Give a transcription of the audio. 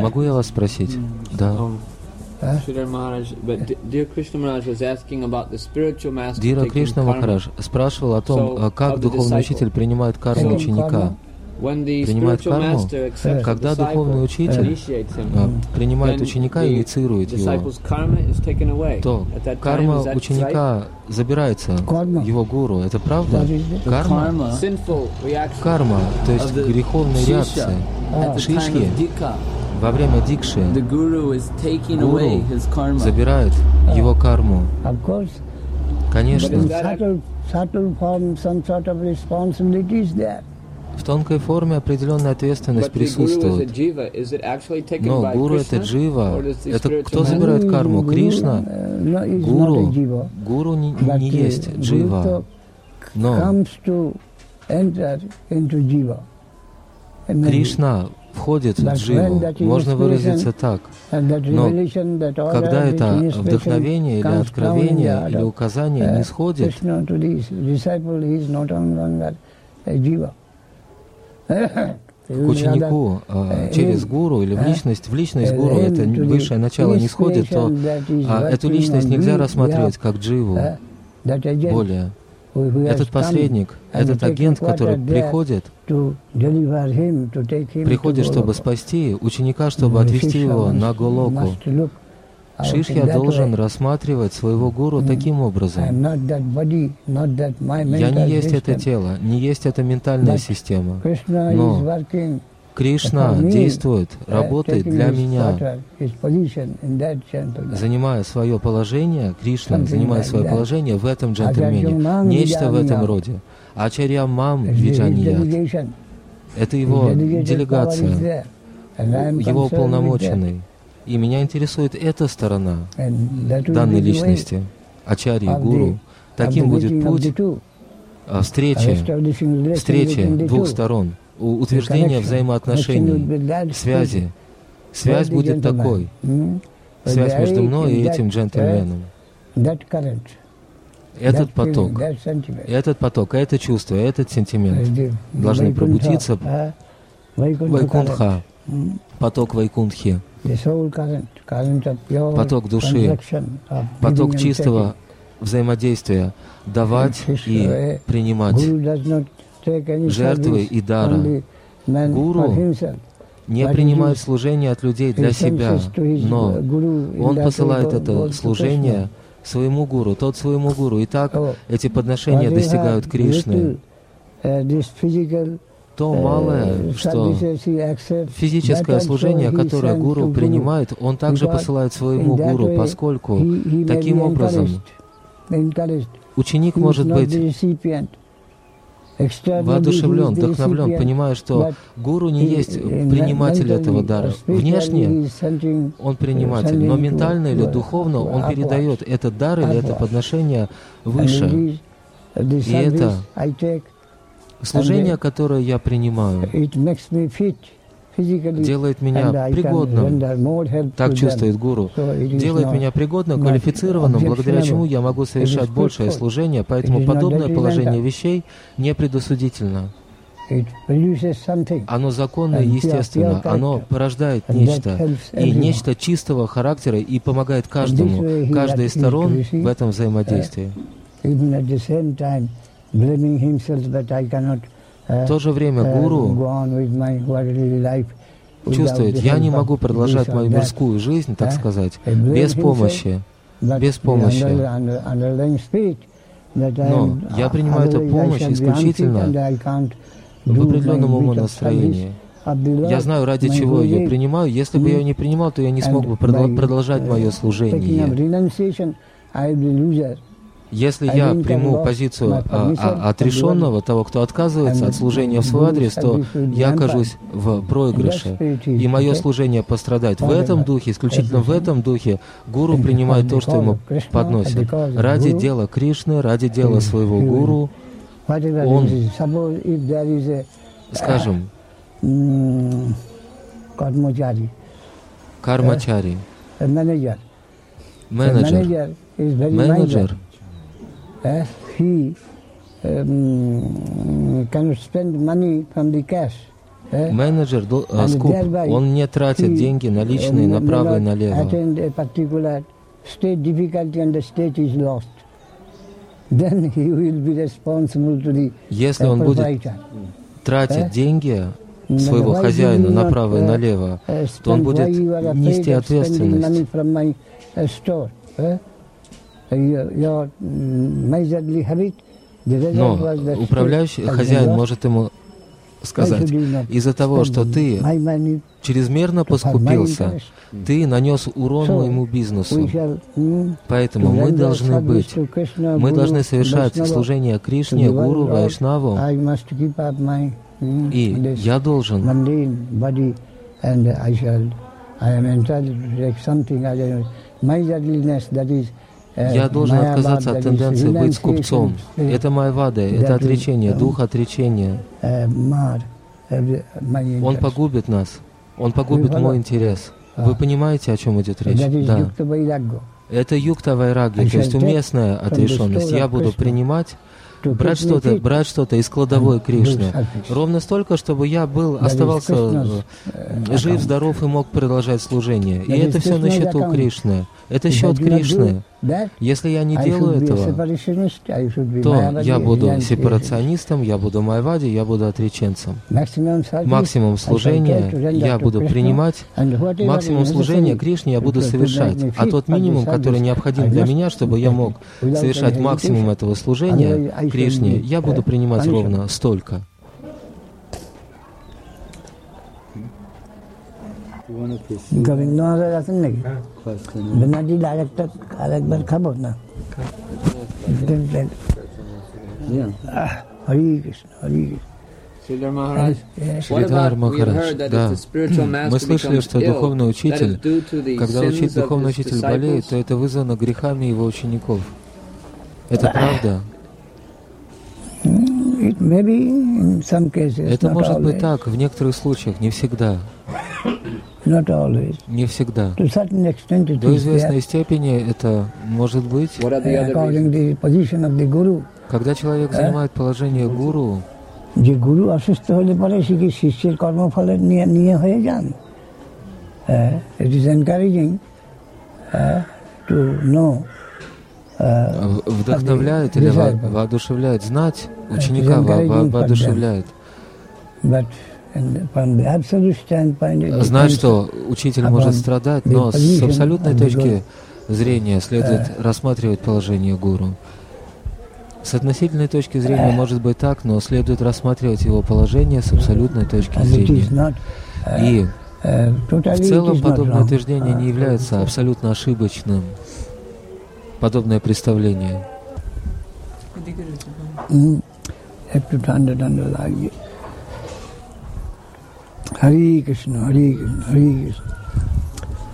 Могу я вас спросить? Да. Дира Кришна Махарадж спрашивал о том, а как духовный учитель принимает карму ученика. Принимает карму, когда духовный учитель а, принимает ученика и инициирует его, то карма ученика забирается его гуру. Это правда? Карма? Карма, то есть греховная реакция. Шишки во время дикши гуру забирает его карму. Конечно. В тонкой форме определенная ответственность присутствует. Но гуру это джива. Это кто забирает карму? Кришна? Гуру. Гуру не, не есть джива. Но Кришна входит в дживу, можно выразиться так. Но когда это вдохновение или откровение или указание не сходит, к ученику а, через гуру или в личность, в личность гуру это высшее начало не сходит, то а, эту личность нельзя рассматривать как дживу более. Этот посредник, этот агент, который приходит, приходит, чтобы спасти ученика, чтобы отвести его на Голоку. Шишья должен рассматривать своего гуру таким образом. Я не есть это тело, не есть эта ментальная система, но Кришна действует, работает для меня. Занимая свое положение, Кришна, занимая свое положение в этом джентльмене, нечто в этом роде. Ачарья Мам Виджаният. Это его делегация, его уполномоченный. И меня интересует эта сторона данной личности, Ачарьи, Гуру. Таким будет путь а, встречи, встречи двух сторон – утверждение взаимоотношений, связи. Связь будет такой. Связь между мной и этим джентльменом. Этот поток, этот поток, это чувство, этот сентимент. Должны пробудиться Вайкунха, поток Вайкунхи, поток души, поток чистого взаимодействия, давать и принимать жертвы и дара. Гуру не принимает служение от людей для себя, но он посылает это служение своему гуру, тот своему гуру. И так эти подношения достигают Кришны. То малое, что физическое служение, которое гуру принимает, он также посылает своему гуру, поскольку таким образом ученик может быть воодушевлен, вдохновлен, понимая, что гуру не есть приниматель этого дара. Внешне он приниматель, но ментально или духовно он передает этот дар или это подношение выше. И это служение, которое я принимаю, делает меня пригодным, так чувствует гуру, делает меня пригодным, квалифицированным, благодаря чему я могу совершать большее служение, поэтому подобное положение вещей не предосудительно. Оно законно и естественно, оно порождает нечто, и нечто чистого характера, и помогает каждому, каждой из сторон в этом взаимодействии. В то же время гуру чувствует, я не могу продолжать мою мирскую жизнь, так сказать, без помощи, без помощи. Но я принимаю эту помощь исключительно в определенном умонастроении. Я знаю, ради чего я ее принимаю. Если бы я ее не принимал, то я не смог бы продолжать мое служение. Если я приму позицию а, а, отрешенного, того, кто отказывается от служения в свой адрес, то я окажусь в проигрыше, и мое служение пострадает. В этом духе, исключительно в этом духе, гуру принимает то, что ему подносят. Ради дела Кришны, ради дела своего гуру, он, скажем, кармачари, менеджер, менеджер he um, cannot spend money from the cash. Менеджер э, скуп, он не тратит деньги наличные направо и налево. Если он будет тратить деньги своего хозяина направо и налево, то он будет нести ответственность. Но управляющий хозяин может ему сказать, из-за того, что ты чрезмерно поскупился, ты нанес урон моему бизнесу. Поэтому мы должны быть, мы должны совершать служение Кришне, Гуру, Вайшнаву, и я должен я должен отказаться от тенденции быть скупцом. Это моя вада, это отречение, дух отречения. Он погубит нас, он погубит мой интерес. Вы понимаете, о чем идет речь? Да. Это юкта вайраги, то есть уместная отрешенность. Я буду принимать брать что-то, брать что-то из кладовой Кришны. Ровно столько, чтобы я был, оставался э, жив, здоров и мог продолжать служение. И это все на счету Кришны. Это счет Кришны. Если я не делаю этого, то я буду сепарационистом, я буду майвади, я буду отреченцем. Максимум служения я буду принимать, максимум служения Кришне я буду совершать. А тот минимум, который необходим для меня, чтобы я мог совершать максимум этого служения Кришне, я буду принимать ровно столько. গোবিন্দ মহারাজ আছেন নাকি বেনার্জি আরেকটা আরেকবার খাবো না হরি কৃষ্ণ হরি কৃষ্ণ Шридар Махарадж, да. Мы слышали, что духовный учитель, когда учит, духовный учитель болеет, то это вызвано грехами его учеников. Это правда? Это может быть так, в некоторых случаях, не всегда. Не всегда. До известной степени это может быть. Когда человек занимает положение гуру, যে গুরু অসুস্থ হলে পরে সে কি শিষ্যের কর্মফলের নিয়ে নিয়ে হয়ে যান it is encouraging to know вдохновляет или воодушевляет знать ученика воодушевляет. But Знать, что учитель может страдать, но с абсолютной точки зрения следует рассматривать положение гуру. С относительной точки зрения может быть так, но следует рассматривать его положение с абсолютной точки зрения. И в целом подобное утверждение не является абсолютно ошибочным. Подобное представление. हरे कृष्ण हरे कृष्ण हरे कृष्ण।